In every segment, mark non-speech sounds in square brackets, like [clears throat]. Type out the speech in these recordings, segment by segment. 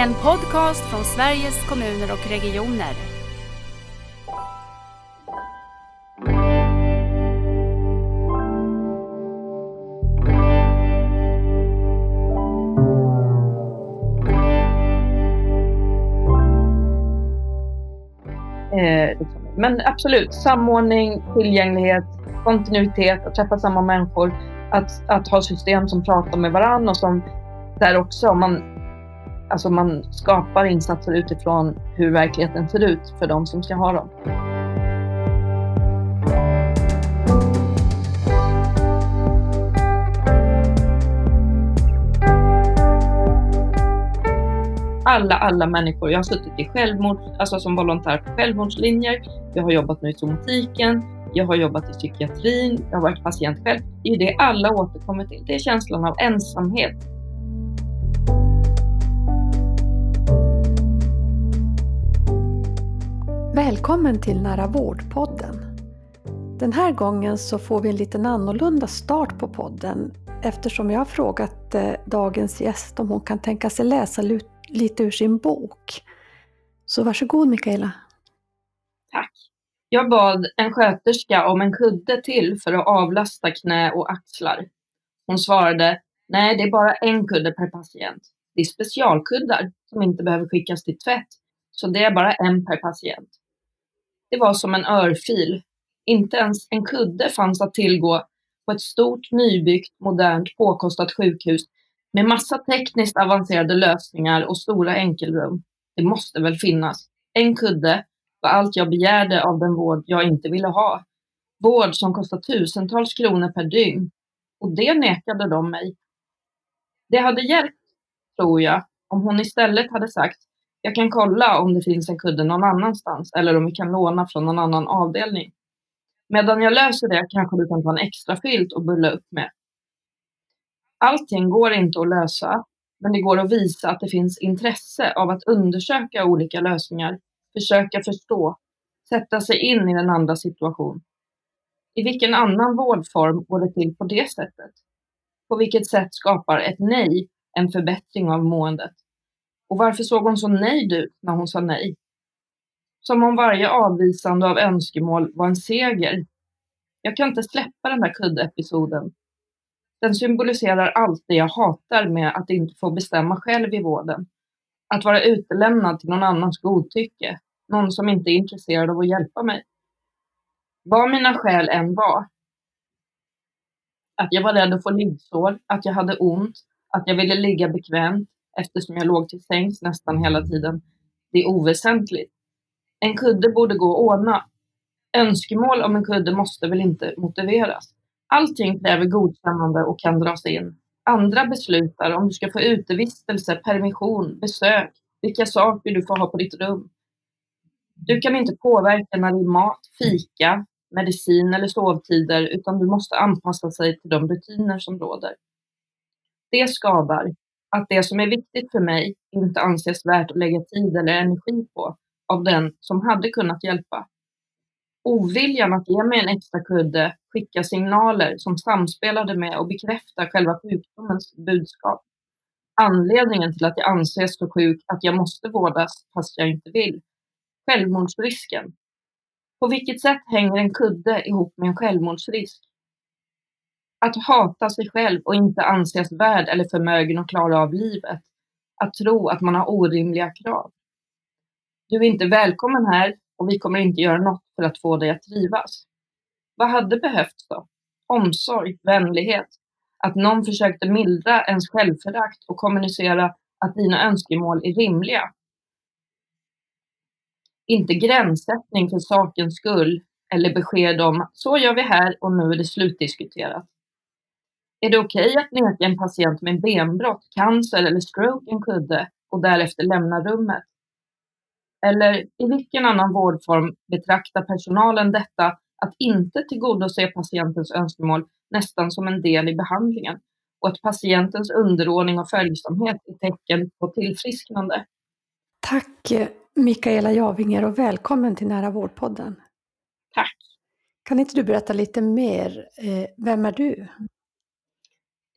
En podcast från Sveriges kommuner och regioner. Eh, liksom. Men absolut, samordning, tillgänglighet, kontinuitet, att träffa samma människor, att, att ha system som pratar med varandra och som där också man, alltså man skapar insatser utifrån hur verkligheten ser ut för de som ska ha dem. alla, alla människor. Jag har suttit i självmord, alltså som volontär på självmordslinjer. Jag har jobbat med somatiken. Jag har jobbat i psykiatrin. Jag har varit patient själv. Det är det alla återkommer till. Det är känslan av ensamhet. Välkommen till Nära vård-podden. Den här gången så får vi en liten annorlunda start på podden eftersom jag har frågat eh, dagens gäst om hon kan tänka sig läsa lite ur sin bok. Så varsågod Mikaela. Tack. Jag bad en sköterska om en kudde till för att avlasta knä och axlar. Hon svarade, nej det är bara en kudde per patient. Det är specialkuddar som inte behöver skickas till tvätt, så det är bara en per patient. Det var som en örfil. Inte ens en kudde fanns att tillgå på ett stort, nybyggt, modernt, påkostat sjukhus med massa tekniskt avancerade lösningar och stora enkelrum. Det måste väl finnas. En kudde var allt jag begärde av den vård jag inte ville ha. Vård som kostar tusentals kronor per dygn. Och det nekade de mig. Det hade hjälpt, tror jag, om hon istället hade sagt jag kan kolla om det finns en kudde någon annanstans eller om vi kan låna från någon annan avdelning. Medan jag löser det kanske du kan ta en extra filt och bulla upp med. Allting går inte att lösa, men det går att visa att det finns intresse av att undersöka olika lösningar, försöka förstå, sätta sig in i den andra situation. I vilken annan vårdform går det till på det sättet? På vilket sätt skapar ett nej en förbättring av måendet? Och varför såg hon så nöjd ut när hon sa nej? Som om varje avvisande av önskemål var en seger. Jag kan inte släppa den där kuddepisoden den symboliserar allt det jag hatar med att inte få bestämma själv i vården. Att vara utelämnad till någon annans godtycke, någon som inte är intresserad av att hjälpa mig. Vad mina skäl än var, att jag var rädd att få liggsår, att jag hade ont, att jag ville ligga bekvämt eftersom jag låg till sängs nästan hela tiden, det är oväsentligt. En kudde borde gå att ordna. Önskemål om en kudde måste väl inte motiveras. Allting kräver godkännande och kan dras in. Andra beslutar om du ska få utevistelse, permission, besök, vilka saker du får ha på ditt rum. Du kan inte påverka när det är mat, fika, medicin eller sovtider, utan du måste anpassa sig till de rutiner som råder. Det skadar att det som är viktigt för mig inte anses värt att lägga tid eller energi på av den som hade kunnat hjälpa. Oviljan att ge mig en extra kudde skickar signaler som samspelade med och bekräftar själva sjukdomens budskap. Anledningen till att jag anses så sjuk att jag måste vårdas fast jag inte vill. Självmordsrisken. På vilket sätt hänger en kudde ihop med en självmordsrisk? Att hata sig själv och inte anses värd eller förmögen att klara av livet. Att tro att man har orimliga krav. Du är inte välkommen här och vi kommer inte göra något för att få dig att trivas. Vad hade behövts då? Omsorg, vänlighet, att någon försökte mildra ens självförakt och kommunicera att dina önskemål är rimliga. Inte gränssättning för sakens skull eller besked om så gör vi här och nu är det slutdiskuterat. Är det okej okay att neka en patient med benbrott, cancer eller stroke en kudde och därefter lämna rummet? Eller i vilken annan vårdform betraktar personalen detta att inte tillgodose patientens önskemål nästan som en del i behandlingen och att patientens underordning och följsamhet är tecken på tillfrisknande. Tack Mikaela Javinger och välkommen till Nära vårdpodden. Tack. Kan inte du berätta lite mer? Vem är du?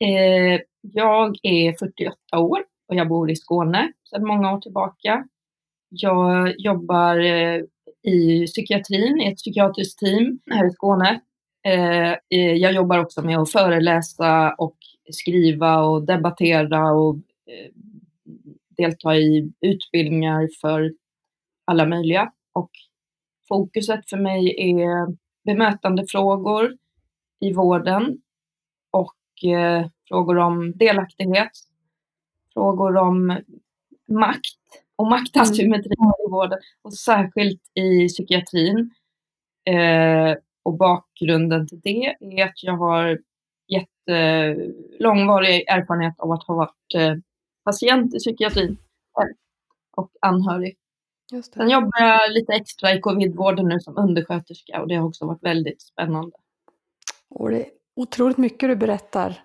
Eh, jag är 48 år och jag bor i Skåne sedan många år tillbaka. Jag jobbar eh, i psykiatrin, i ett psykiatriskt team här i Skåne. Eh, eh jag jobbar också med att föreläsa och skriva och debattera och eh, delta i utbildningar för alla möjliga. Och fokuset för mig är bemötandefrågor i vården frågor om delaktighet, frågor om makt och maktasymmetri mm. i vården och särskilt i psykiatrin. Eh, och bakgrunden till det är att jag har jättelångvarig erfarenhet av att ha varit eh, patient i psykiatrin och anhörig. Just det. Sen jobbar jag lite extra i covidvården nu som undersköterska och det har också varit väldigt spännande. Och det otroligt mycket du berättar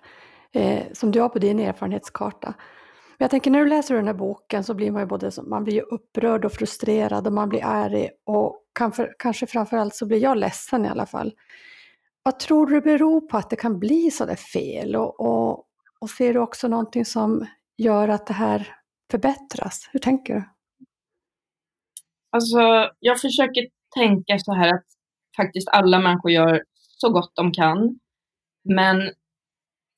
eh, som du har på din erfarenhetskarta. Jag tänker när du läser den här boken så blir man ju både man blir upprörd och frustrerad och man blir arg och kanske, kanske framförallt så blir jag ledsen i alla fall. Vad tror du det beror på att det kan bli sådär fel? Och, och, och ser du också någonting som gör att det här förbättras? Hur tänker du? Alltså, jag försöker tänka så här att faktiskt alla människor gör så gott de kan. Men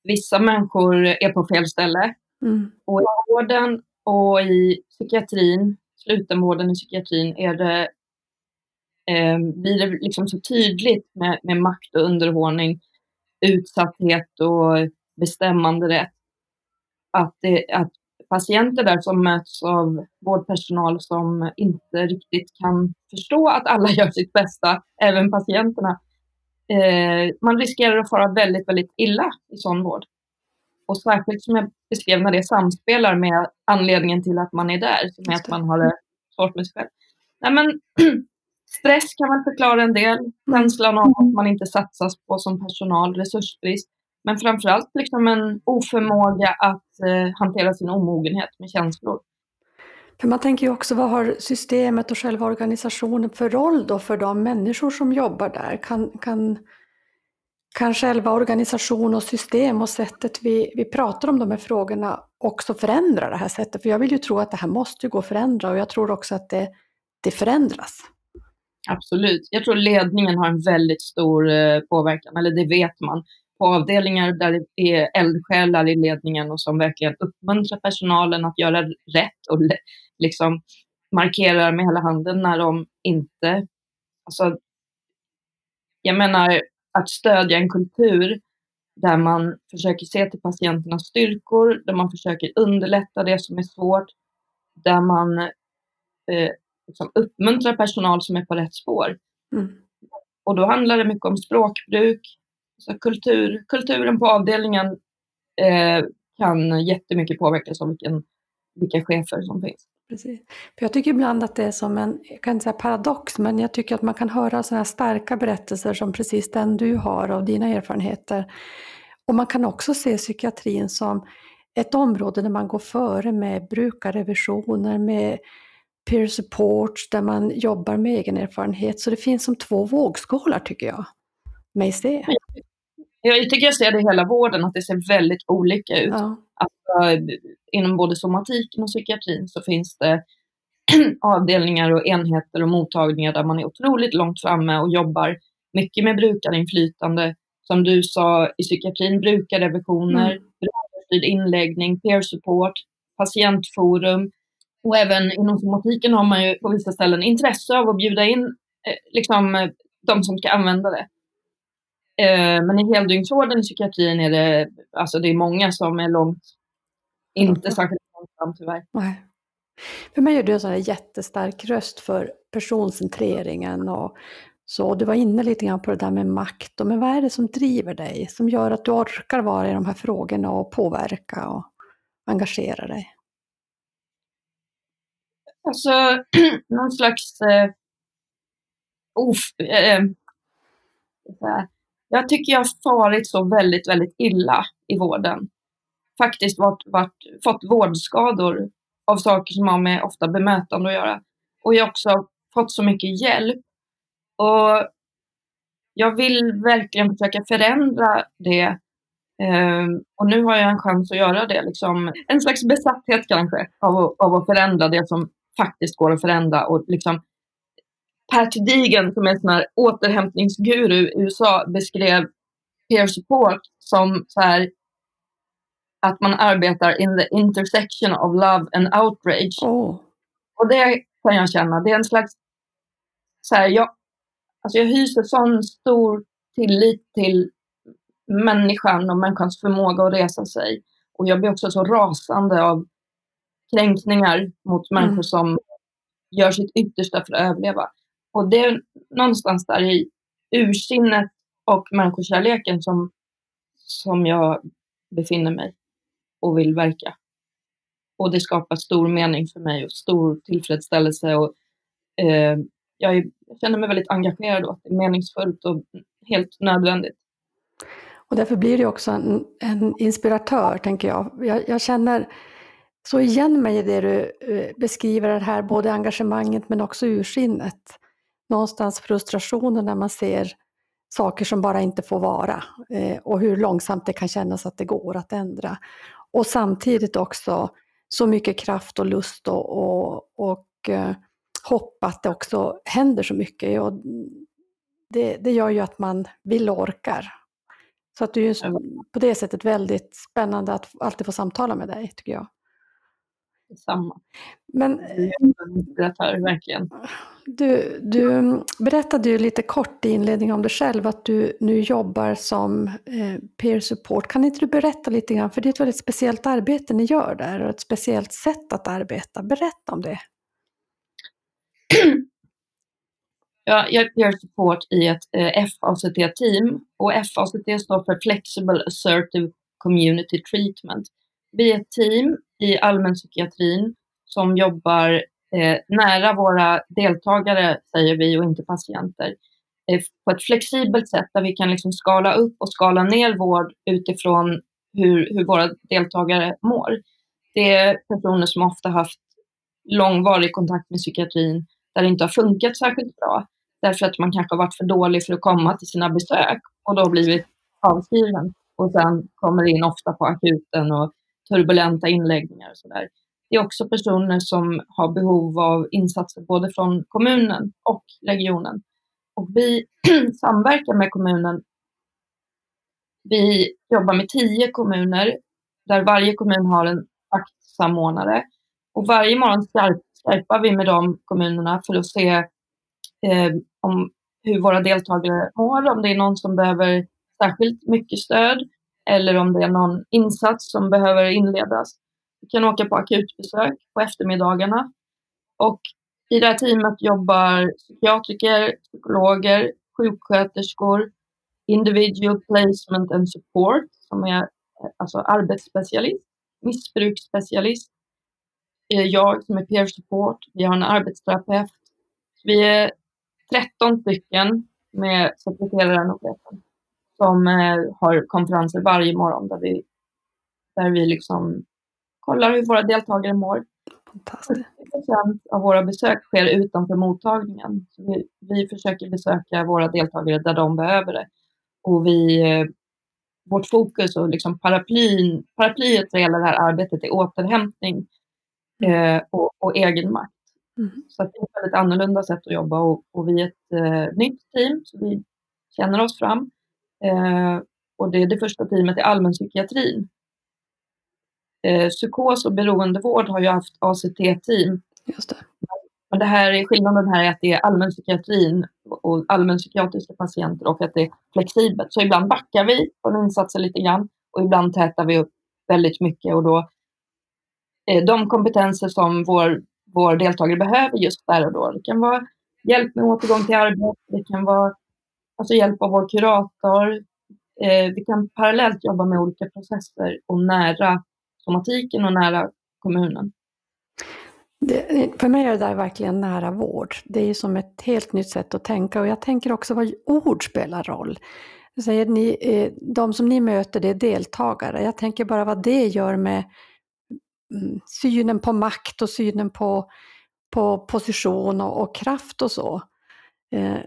vissa människor är på fel ställe Mm. Och i vården och i psykiatrin, slutenvården i psykiatrin, är det, eh, blir det liksom så tydligt med, med makt och underordning, utsatthet och bestämmanderätt. Att, det, att patienter där som möts av vårdpersonal som inte riktigt kan förstå att alla [laughs] gör sitt bästa, även patienterna. Eh, man riskerar att fara väldigt, väldigt illa i sån vård. Och särskilt som jag beskrev när det samspelar med anledningen till att man är där, som är att man har det svårt med sig själv. Nej, men, [clears throat] stress kan man förklara en del, känslan av att man inte satsas på som personal, resursbrist. Men framförallt liksom en oförmåga att eh, hantera sin omogenhet med känslor. För man tänker ju också, vad har systemet och själva organisationen för roll då för de människor som jobbar där? Kan, kan kan själva organisation och system och sättet vi, vi pratar om de här frågorna också förändra det här sättet? För jag vill ju tro att det här måste gå att förändra och jag tror också att det, det förändras. Absolut. Jag tror ledningen har en väldigt stor eh, påverkan, eller det vet man. På avdelningar där det är eldsjälar i ledningen och som verkligen uppmuntrar personalen att göra rätt och liksom markerar med hela handen när de inte... Alltså, jag menar, att stödja en kultur där man försöker se till patienternas styrkor, där man försöker underlätta det som är svårt, där man eh, liksom uppmuntrar personal som är på rätt spår. Mm. Och då handlar det mycket om språkbruk, så kultur, kulturen på avdelningen eh, kan jättemycket påverkas av vilken, vilka chefer som finns. Precis. För jag tycker ibland att det är som en, jag kan inte säga paradox, men jag tycker att man kan höra sådana här starka berättelser som precis den du har av dina erfarenheter. Och man kan också se psykiatrin som ett område där man går före med brukarrevisioner, med peer support, där man jobbar med egen erfarenhet. Så det finns som två vågskålar tycker jag, mig se. Jag tycker jag ser det i hela vården, att det ser väldigt olika ut. Ja. Alltså, inom både somatiken och psykiatrin så finns det [clears throat] avdelningar och enheter och mottagningar där man är otroligt långt framme och jobbar mycket med brukarinflytande. Som du sa, i psykiatrin brukarrevisioner, mm. brukarstyrd inläggning, peer support, patientforum. Och även inom somatiken har man ju på vissa ställen intresse av att bjuda in eh, liksom, de som ska använda det. Eh, men i heldygnsvården i psykiatrin är det, alltså det är många som är långt, inte särskilt långt fram tyvärr. Nej. För mig är du en sån här jättestark röst för personcentreringen och så. Du var inne lite grann på det där med makt. Och, men vad är det som driver dig? Som gör att du orkar vara i de här frågorna och påverka och engagera dig? Alltså, [clears throat] någon slags eh, of, eh, jag tycker jag har farit så väldigt, väldigt illa i vården. Faktiskt varit, varit, fått vårdskador av saker som har med ofta bemötande att göra. Och jag har också fått så mycket hjälp. Och jag vill verkligen försöka förändra det Ehm, och nu har jag en chans att göra det. Liksom, en slags besatthet kanske av, att- av att förändra det som faktiskt går att förändra. Och liksom, Pat Deegan som är en sån här återhämtningsguru i USA beskrev peer support som så här, att man arbetar in the intersection of love and outrage. Åh, Och det kan jag känna, det är en slags, så här, jag, alltså jag hyser sån stor tillit till människan och människans förmåga att resa sig. Och jag blir också så rasande av kränkningar mot människor Mm. som gör sitt yttersta för att överleva. Och det är någonstans där i ursinnet och människokärleken som, som jag befinner mig och vill verka. Och det skapar stor mening för mig och stor tillfredsställelse. Och, eh, jag, är, jag känner mig väldigt engagerad och att det är meningsfullt och helt nödvändigt. Och därför blir det också en, en inspiratör, tänker jag. jag. Jag känner så igen mig i det du eh, beskriver det här, både engagemanget men också ursinnet. Någonstans frustrationen när man ser saker som bara inte får vara eh, och hur långsamt det kan kännas att det går att ändra. Och samtidigt också så mycket kraft och lust och, och, och eh, hopp att det också händer så mycket. Och det, det gör ju att man vill och orkar. Så att det är ju på det sättet väldigt spännande att alltid få samtala med dig, tycker jag. Detsamma. Men Det är en inspiratör, verkligen du, du berättade ju lite kort i inledningen om dig själv att du nu jobbar som eh, peer support. Kan inte du berätta lite grann, för det är ett väldigt speciellt arbete ni gör där och ett speciellt sätt att arbeta. Berätta om det. [clears throat] Ja, jag är peer support i ett eh, FACT-team och FACT står för Flexible Assertive Community Treatment. Vi är ett team i allmänpsykiatrin som jobbar Eh, nära våra deltagare, säger vi, och inte patienter. Eh, på ett flexibelt sätt där vi kan liksom skala upp och skala ner vård utifrån hur, hur våra deltagare mår. Det är personer som ofta haft långvarig kontakt med psykiatrin där det inte har funkat särskilt bra. Därför att man kanske har varit för dålig för att komma till sina besök och då blivit avskriven. Och sen kommer in ofta på akuten och turbulenta inläggningar och sådär. Det är också personer som har behov av insatser både från kommunen och regionen. Och vi [clears throat] samverkar med kommunen. Vi jobbar med tio kommuner där varje kommun har en vaktsamordnare. Och varje morgon skarpar vi med de kommunerna för att se eh, om hur våra deltagare mår, om det är någon som behöver särskilt mycket stöd eller om det är någon insats som behöver inledas. Vi kan åka på akutbesök på eftermiddagarna. Och i det här teamet jobbar psykiatriker, psykologer, sjuksköterskor, individual placement and support som är eh, alltså arbetsspecialist, missbruksspecialist, jag som är peer support, vi har en arbetsterapeut. Vi är 13 stycken med sekreteraren och chefen som eh, har konferenser varje morgon där vi, där vi liksom kollar hur våra deltagare mår. Fantastiskt. 70% av våra besök sker utanför mottagningen. Så vi, vi försöker besöka våra deltagare där de behöver det. Och vi, eh, vårt fokus och liksom paraplyn, paraplyet för hela det här arbetet är återhämtning eh, och, och egenmakt. Mm. Så det är ett väldigt annorlunda sätt att jobba och, och vi är ett eh, nytt team så vi känner oss fram. Eh, och det är det första teamet i allmänpsykiatrin. Eh, psykos och beroendevård har ju haft ACT-team Just det. men det här är, skillnaden här är att det är allmänpsykiatrin och allmänpsykiatriska patienter och att det är flexibelt. Så ibland backar vi från insatser lite grann och ibland tätar vi upp väldigt mycket och då eh, de kompetenser som vår, vår deltagare behöver just där och då. Det kan vara hjälp med återgång till arbete, det kan vara alltså hjälp av vår kurator. Eh, vi kan parallellt jobba med olika processer och nära somatiken och nära kommunen. Det, för mig är det där verkligen nära vård. Det är ju som ett helt nytt sätt att tänka och jag tänker också vad ord spelar roll. Säger ni, eh, de som ni möter det är deltagare. Jag tänker bara vad det gör med mm, synen på makt och synen på, på position och, och kraft och så. Eh,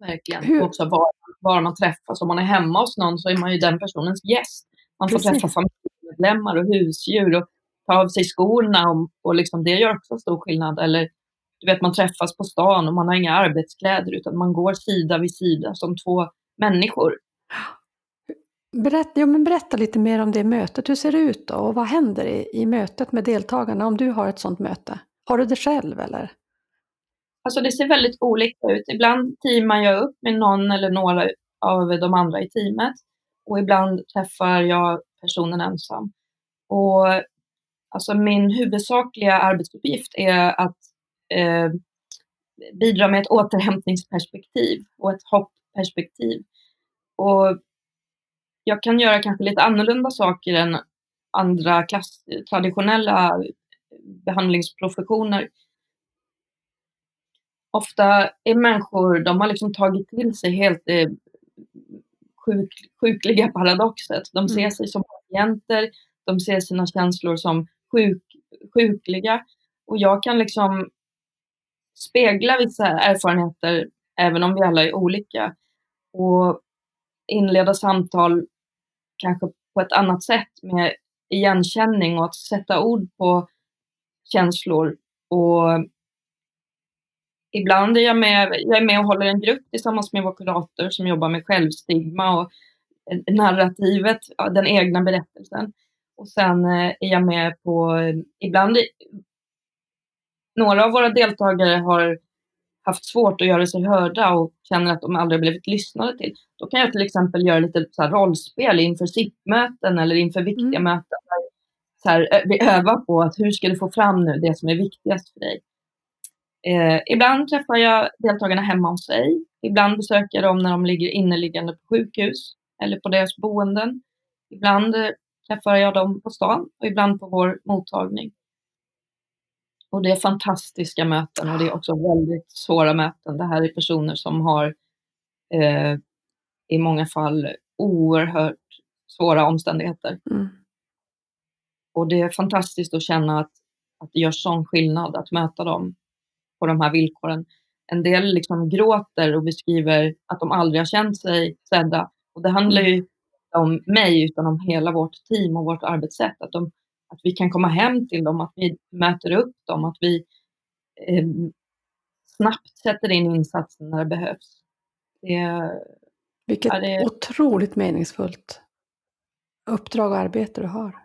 verkligen. Hur- också var, var man träffas. Om man är hemma hos någon så är man ju den personens gäst. Man får Precis. träffa familjemedlemmar och husdjur och ta av sig skorna och, och liksom, det gör också stor skillnad. Eller du vet, man träffas på stan och man har inga arbetskläder utan man går sida vid sida som två människor. Berätta, ja, men berätta lite mer om det mötet. Hur ser det ut då? Och vad händer i, i mötet med deltagarna om du har ett sådant möte? Har du det själv eller? Alltså det ser väldigt olika ut. Ibland teamar jag upp med någon eller några av de andra i teamet och ibland träffar jag personen ensam. Och alltså min huvudsakliga arbetsuppgift är att eh, bidra med ett återhämtningsperspektiv och ett hoppperspektiv. Och jag kan göra kanske lite annorlunda saker än andra klass, traditionella eh, behandlingsprofessioner ofta är människor, de har liksom tagit till sig helt eh, sjuk, sjukliga [laughs] paradoxet. De ser Mm. sig som patienter, de ser sina känslor som sjuk, sjukliga och jag kan liksom spegla vissa erfarenheter även om vi alla är olika och inleda samtal kanske på ett annat sätt med igenkänning och att sätta ord på känslor och ibland är jag med, jag är med och håller en grupp tillsammans med vår kurator som jobbar med självstigma och eh, narrativet, den egna berättelsen. Och sen eh, är jag med på, eh, ibland, några av våra deltagare har haft svårt att göra sig hörda och känner att de aldrig blivit lyssnade till. Då kan jag till exempel göra lite så rollspel inför SIP-möten eller inför viktiga Mm. möten. Så här, vi övar på att hur ska du få fram nu det som är viktigast för dig. Eh, ibland träffar jag deltagarna hemma hos sig. Ibland besöker jag dem när de ligger inneliggande på sjukhus eller på deras boenden. Ibland eh, träffar jag dem på stan och ibland på vår mottagning. Och det är fantastiska möten och det är också väldigt svåra möten. Det här är personer som har eh, i många fall oerhört svåra omständigheter. Mm. Och det är fantastiskt att känna att, att det gör sån skillnad att möta dem på de här villkoren. En del liksom gråter och beskriver att de aldrig har känt sig sedda. Och det handlar ju inte om mig utan om hela vårt team och vårt arbetssätt. Att, de, att vi kan komma hem till dem, att vi möter upp dem, att vi eh, snabbt sätter in insatsen när det behövs. Det, Vilket det- otroligt meningsfullt uppdrag och arbete du har.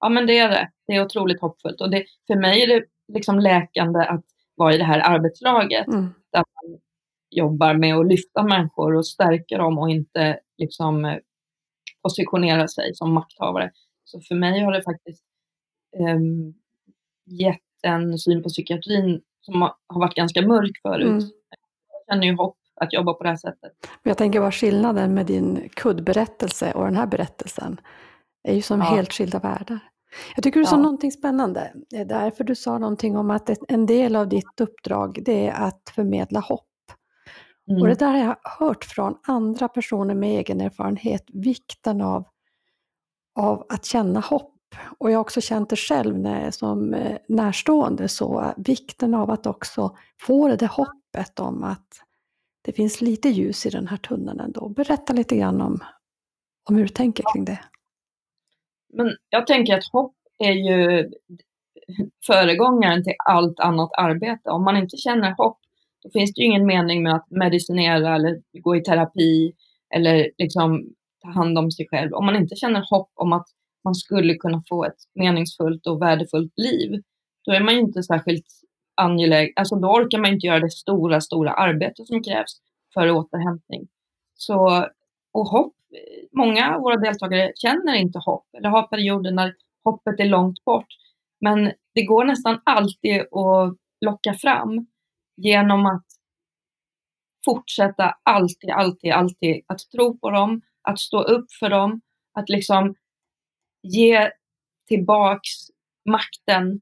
Ja, men det är det. Det är otroligt hoppfullt. Och det, för mig är det liksom läkande att vara i det här arbetslaget Mm. där man jobbar med att lyfta människor och stärka dem och inte liksom eh, positionera sig som makthavare. Så för mig har det faktiskt um, gett en syn på psykiatrin som har varit ganska mörk förut. Mm. Jag känner ju hopp att jobba på det här sättet. Men jag tänker vad skillnaden med din kuddberättelse och den här berättelsen är ju som Ja. helt skilda världar. Jag tycker du sa Ja. någonting spännande. Det är därför du sa någonting om att en del av ditt uppdrag det är att förmedla hopp. Mm. Och det där har jag hört från andra personer med egen erfarenhet, vikten av, av att känna hopp. Och jag har också känt det själv när, som eh, närstående, så vikten av att också få det där hoppet om att det finns lite ljus i den här tunneln ändå. Berätta lite grann om, om hur du tänker kring det. Men jag tänker att hopp är ju föregångaren till allt annat arbete. Om man inte känner hopp, då finns det ju ingen mening med att medicinera eller gå i terapi eller liksom ta hand om sig själv. Om man inte känner hopp om att man skulle kunna få ett meningsfullt och värdefullt liv, då är man ju inte särskilt angelägen. Alltså då orkar man inte göra det stora, stora arbete som krävs för återhämtning. Så, och hopp, många av våra deltagare känner inte hopp eller har perioder när hoppet är långt bort. Men det går nästan alltid att locka fram genom att fortsätta alltid, alltid, alltid att tro på dem, att stå upp för dem, att liksom ge tillbaks makten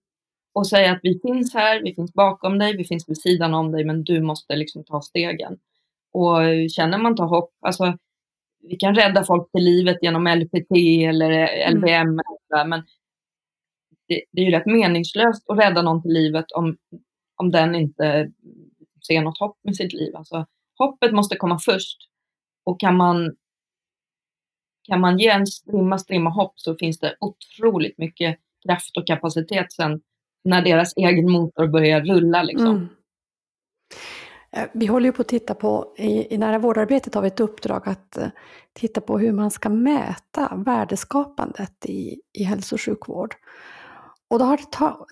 och säga att vi finns här, vi finns bakom dig, vi finns vid sidan om dig, men du måste liksom ta stegen. Och känner man ta hopp, alltså vi kan rädda folk till livet genom LPT eller LVM, eller sådär, men det, det är ju rätt meningslöst att rädda någon till livet om, om den inte ser något hopp med sitt liv. Alltså, hoppet måste komma först. Och kan man, kan man ge en strimma, strimma hopp så finns det otroligt mycket kraft och kapacitet sen när deras egen motor börjar rulla. Liksom. Mm. Eh, vi håller ju på att titta på, i, i nära vårdarbetet har vi ett uppdrag att eh, titta på hur man ska mäta värdeskapandet i, i hälso och sjukvård. Och då har det ta,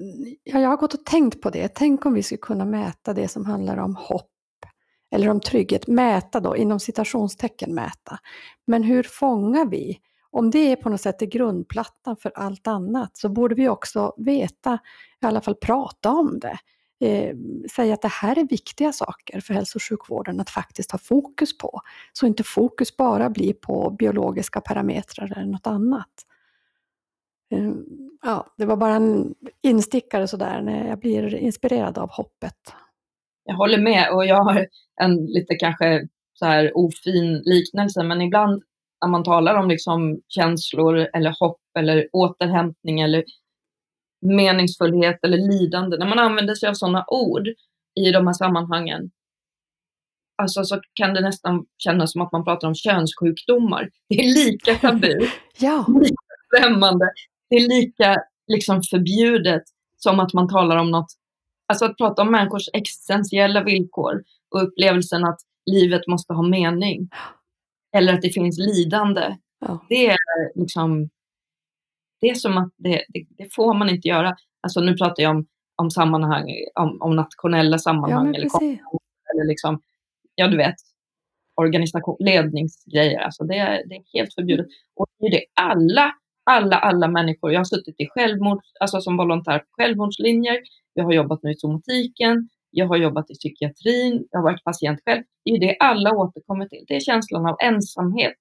ja, jag har gått och tänkt på det. Tänk om vi skulle kunna mäta det som handlar om hopp eller om trygghet. Mäta då, inom citationstecken mäta. Men hur fångar vi? Om det är på något sätt är grundplattan för allt annat så borde vi också veta, i alla fall prata om det. Eh, säga att det här är viktiga saker för hälso och sjukvården att faktiskt ha fokus på. Så inte fokus bara blir på biologiska parametrar eller något annat. Eh, ja, det var bara en instickare sådär när jag blir inspirerad av hoppet. Jag håller med och jag har en lite kanske så här ofin liknelse, men ibland när man talar om liksom känslor eller hopp eller återhämtning eller meningsfullhet eller lidande, när man använder sig av sådana ord i de här sammanhangen, alltså så kan det nästan kännas som att man pratar om könssjukdomar. Det är lika tabu, [laughs] ja. lika främmande, det är lika liksom förbjudet som att man talar om något, alltså att prata om människors existentiella villkor och upplevelsen att livet måste ha mening. [gasps] Eller att det finns lidande. Ja. Det är liksom, det är som att det, det, det, får man inte göra. Alltså nu pratar jag om, om sammanhang, om, om nationella sammanhang ja, eller, eller liksom, ja du vet, organisation, ledningsgrejer. Alltså det, är, det är helt förbjudet. Och det är det alla alla, alla människor. Jag har suttit i självmord, alltså som volontär på självmordslinjer. Jag har jobbat nu i somatiken. Jag har jobbat i psykiatrin. Jag har varit patient själv. Det är det alla återkommer till. Det är känslan av ensamhet.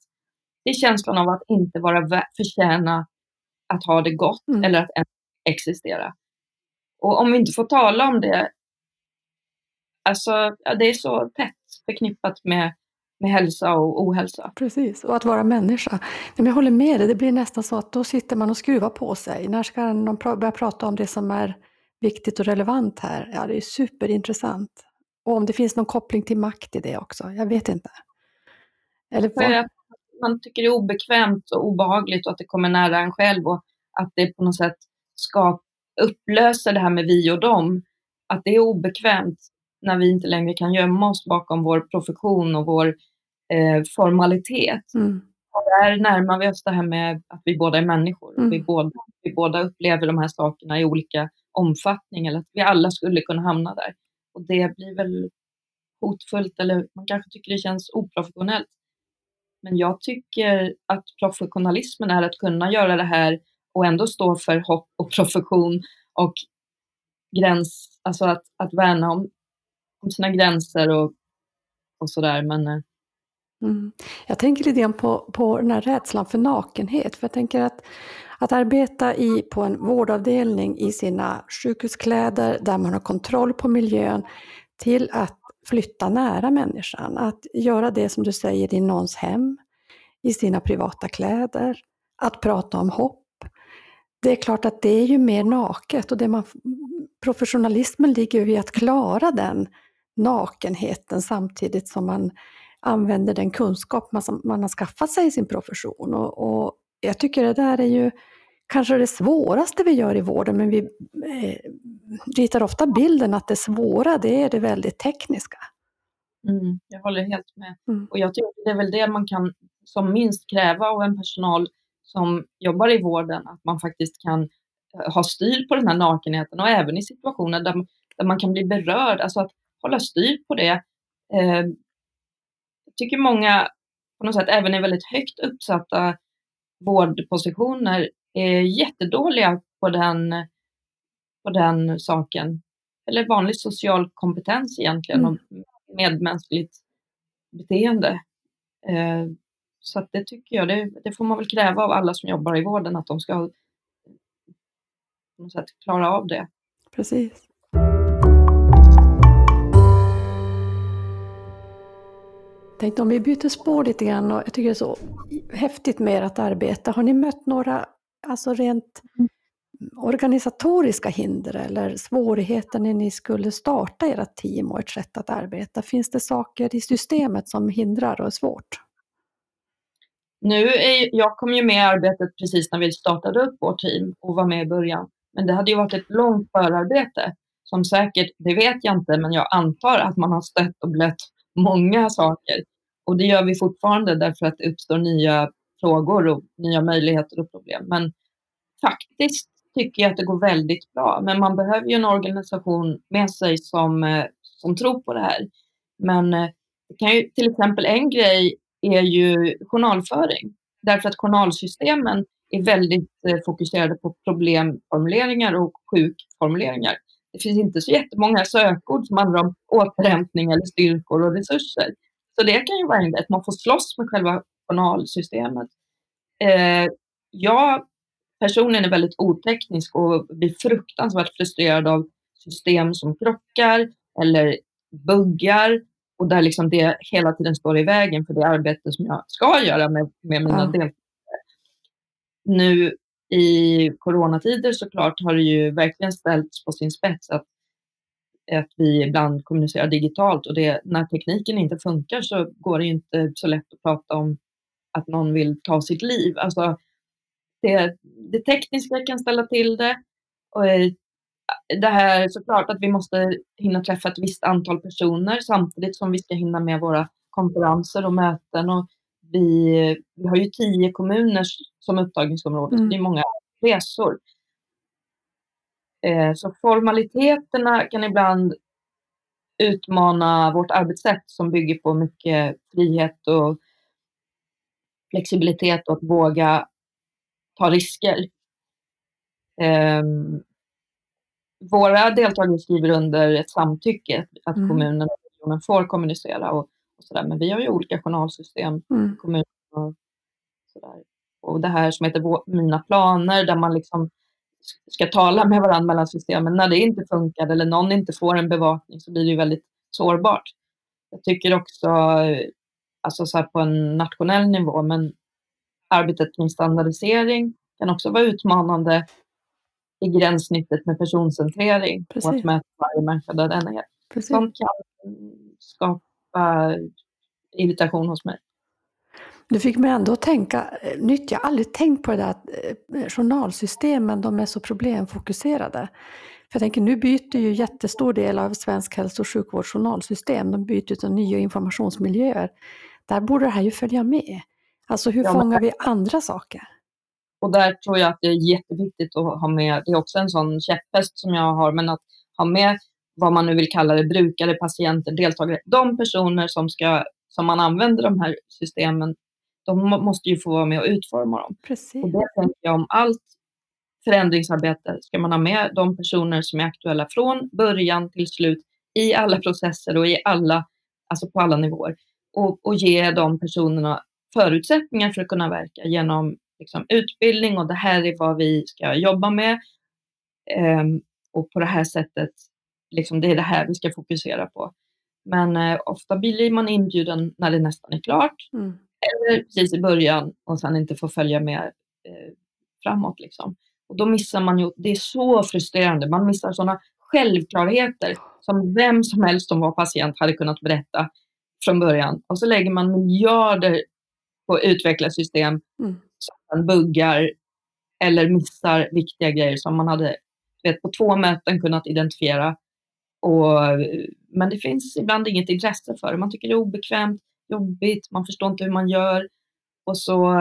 Det är känslan av att inte vara förtjäna att ha det gott mm. eller att existera. Och om vi inte får tala om det, alltså ja, det är så tätt förknippat med med hälsa och ohälsa. Precis, och att vara människa. Men jag håller med dig, det blir nästan så att då sitter man och skruvar på sig. När ska någon börja prata om det som är viktigt och relevant här? Ja, det är superintressant. Och om det finns någon koppling till makt i det också, jag vet inte. Eller vad? Man tycker det är obekvämt och obehagligt och att det kommer nära en själv och att det på något sätt ska upplösa det här med vi och dem. Att det är obekvämt när vi inte längre kan gömma oss bakom vår profession och vår eh, formalitet. Mm. Och där närmar vi oss det här med att vi båda är människor. Mm. Vi, båda, vi båda upplever de här sakerna i olika omfattning, eller att vi alla skulle kunna hamna där. Och det blir väl hotfullt, eller man kanske tycker det känns oprofessionellt. Men jag tycker att professionalismen är att kunna göra det här och ändå stå för hopp och profession och gräns, alltså att, att värna om, om sina gränser och, och sådär. Men eh, Mm. Jag tänker lite grann på, på den här rädslan för nakenhet. För jag tänker att, att arbeta i, på en vårdavdelning i sina sjukhuskläder där man har kontroll på miljön till att flytta nära människan. Att göra det som du säger i någons hem, i sina privata kläder. Att prata om hopp. Det är klart att det är ju mer naket och det man, professionalismen ligger ju i att klara den nakenheten samtidigt som man använder den kunskap man, man har skaffat sig i sin profession. Och, och, jag tycker det där är ju kanske det svåraste vi gör i vården, men vi eh, ritar ofta bilden att det svåra, det är det väldigt tekniska. Mm, jag håller helt med. Mm. Och jag tycker det är väl det man kan som minst kräva av en personal som jobbar i vården, att man faktiskt kan eh, ha styr på den här nakenheten och även i situationer där, där man kan bli berörd, alltså att hålla styr på det. Eh, jag tycker många på något sätt även är väldigt högt uppsatta vårdpositioner är jättedåliga på den, på den saken. Eller vanlig social kompetens egentligen mm. och medmänskligt beteende. Eh, så det tycker jag, det, det, får man väl kräva av alla som jobbar i vården att de ska på något sätt klara av det. Precis. tänkte om vi byter spår lite grann och jag tycker det är så häftigt med ert arbete. Har ni mött några, alltså rent organisatoriska hinder eller svårigheter när ni skulle starta era team och ert sätt att arbeta? Finns det saker i systemet som hindrar och är svårt? Nu är, jag kom ju med i arbetet precis när vi startade upp vårt team och var med i början. Men det hade ju varit ett långt förarbete som säkert, det vet jag inte, men jag antar att man har stött och blött många saker. Och det gör vi fortfarande därför att det uppstår nya frågor och nya möjligheter och problem. Men faktiskt tycker jag att det går väldigt bra. Men man behöver ju en organisation med sig som, eh, som tror på det här. Men eh, det kan ju, till exempel en grej är ju journalföring. Därför att journalsystemen är väldigt eh, fokuserade på problemformuleringar och sjukformuleringar. Det finns inte så jättemånga sökord som handlar om återhämtning eller styrkor och resurser. Så det kan ju vara en grej, att man får slåss med själva journalsystemet. Eh, jag personligen är väldigt oteknisk och blir fruktansvärt frustrerad av system som krockar eller buggar och där liksom det hela tiden står i vägen för det arbete som jag ska göra med, med mina ja. deltagare. Nu i coronatider såklart har det ju verkligen ställts på sin spets att, att vi ibland kommunicerar digitalt och det, när tekniken inte funkar så går det inte så lätt att prata om att någon vill ta sitt liv. Alltså, det, det tekniska kan ställa till det. Och eh, det här såklart att vi måste hinna träffa ett visst antal personer samtidigt som vi ska hinna med våra konferenser och möten. Och vi, vi har ju tio kommuner som upptagningsområde, mm. det är många resor. Eh, så formaliteterna kan ibland utmana vårt arbetssätt som bygger på mycket frihet och flexibilitet och att våga ta risker. Um, våra deltagare skriver under ett samtycke att mm. kommunen och regionen får kommunicera och, och sådär. Men vi har ju olika journalsystem, mm. kommuner och sådär. Och det här som heter Mina planer där man liksom ska tala med varandra mellan systemen. När det inte funkar eller någon inte får en bevakning så blir det ju väldigt sårbart. Jag tycker också, alltså så på en nationell nivå, men arbetet kring standardisering kan också vara utmanande i gränssnittet med personcentrering Precis. och att mäta varje människa där den är. Precis. Sånt kan skapa irritation hos mig. Du fick mig ändå att tänka eh, nytt. Jag har aldrig tänkt på det där att eh, journalsystemen de är så problemfokuserade. För jag tänker, nu byter ju jättestor del av svensk hälso och sjukvårds journalsystem. De byter till nya informationsmiljöer. Där borde det här ju följa med. Alltså hur ja, fångar vi andra saker? Och där tror jag att det är jätteviktigt att ha med, det är också en sån käpphäst som jag har, men att ha med vad man nu vill kalla det, brukare, patienter, deltagare. De personer som, ska, som man använder de här systemen, de måste ju få vara med och utforma dem. Precis. Och det tänker jag om allt förändringsarbete ska man ha med de personer som är aktuella från början till slut i alla processer och i alla, alltså på alla nivåer. Och, och ge de personerna förutsättningar för att kunna verka genom liksom, utbildning och det här är vad vi ska jobba med. Um, och på det här sättet, liksom, det är det här vi ska fokusera på. Men uh, ofta blir man inbjuden när det nästan är klart mm. eller precis i början och sen inte får följa med uh, framåt. Liksom. Och då missar man ju, det är så frustrerande, man missar sådana självklarheter som vem som helst som var patient hade kunnat berätta från början. Och så lägger man miljarder på att utveckla system mm man buggar eller missar viktiga grejer som man hade vet, på två möten kunnat identifiera. Och, men det finns ibland inget intresse för det. Man tycker det är obekvämt, jobbigt, man förstår inte hur man gör. Och så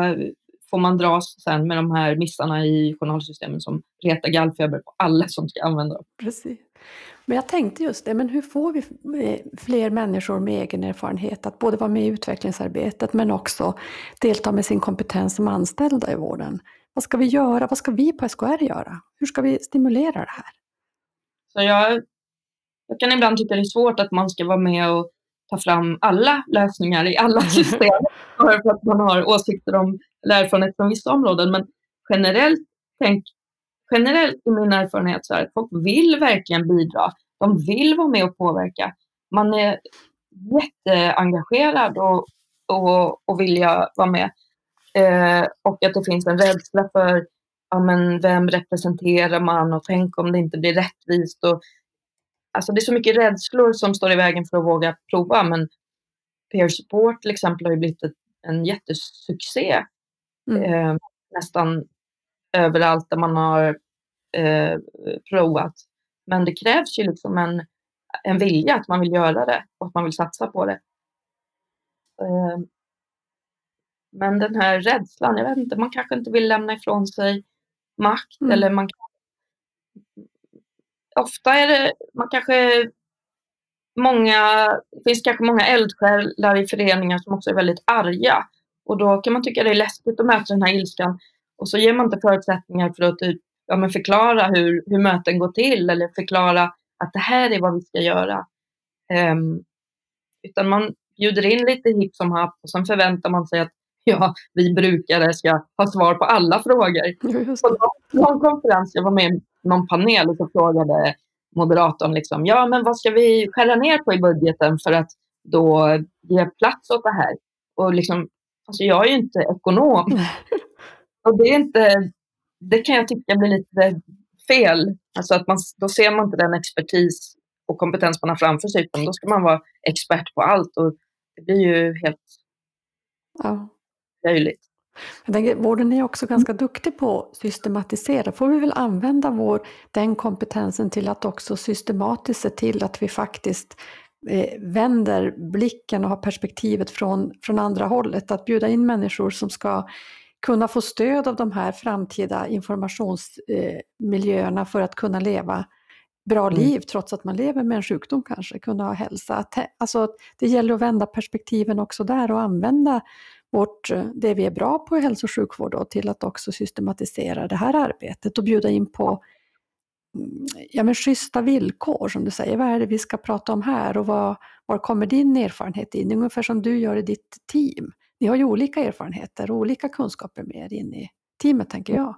får man dras sen med de här missarna i journalsystemen som retar gallfeber på alla som ska använda dem. Precis. Men jag tänkte just det, men hur får vi fler människor med egen erfarenhet att både vara med i utvecklingsarbetet men också delta med sin kompetens som anställda i vården? Vad ska vi göra? Vad ska vi på SKR göra? Hur ska vi stimulera det här? Så jag, jag kan ibland tycka det är svårt att man ska vara med och ta fram alla lösningar i alla [laughs] system för att man har åsikter om eller erfarenhet från vissa områden. Men generellt, tänk, generellt i min erfarenhet så är att folk vill verkligen bidra. De vill vara med och påverka. Man är jätteengagerad och, och, och vilja vara med. Eh, och att det finns en rädsla för ja, men vem representerar man och tänk om det inte blir rättvist. Och, alltså det är så mycket rädslor som står i vägen för att våga prova. Men peer support till exempel har ju blivit ett, en jättesuccé. Mm. Eh, nästan överallt där man har eh, provat. Men det krävs ju liksom en, en vilja att man vill göra det och att man vill satsa på det. Eh, men den här rädslan, jag vet inte, man kanske inte vill lämna ifrån sig makt Mm. eller man Ofta är det, man kanske många, det finns kanske många eldsjälar i föreningar som också är väldigt arga och då kan man tycka det är läskigt att möta den här ilskan och så ger man inte förutsättningar för att typ, ja, men förklara hur, hur möten går till eller förklara att det här är vad vi ska göra. Ehm, utan man bjuder in lite hipp som happ och sen förväntar man sig att ja, vi brukare ska ha svar på alla frågor. [laughs] På någon, någon konferens, jag var med i någon panel och så frågade moderatorn liksom, ja men vad ska vi skära ner på i budgeten för att då ge plats åt det här? Och liksom, alltså jag är ju inte ekonom. [laughs] Och det är inte, det kan jag tycka blir lite fel. Alltså att man, då ser man inte den expertis och kompetens man har framför sig, utan då ska man vara expert på allt och det blir ju helt Ja. löjligt. Jag tänker, vården är också ganska duktig på att systematisera. Får vi väl använda vår, den kompetensen till att också systematiskt se till att vi faktiskt eh, vänder blicken och har perspektivet från, från andra hållet. Att bjuda in människor som ska kunna få stöd av de här framtida informationsmiljöerna för att kunna leva bra Mm. liv trots att man lever med en sjukdom kanske, kunna ha hälsa. Att, alltså, det gäller att vända perspektiven också där och använda vårt, eh, det vi är bra på i hälso och sjukvård då, till att också systematisera det här arbetet och bjuda in på mm, ja, men schyssta villkor som du säger. Vad är det vi ska prata om här och vad, var kommer din erfarenhet in? Ungefär som du gör i ditt team. Ni har ju olika erfarenheter och olika kunskaper med er in i teamet tänker jag.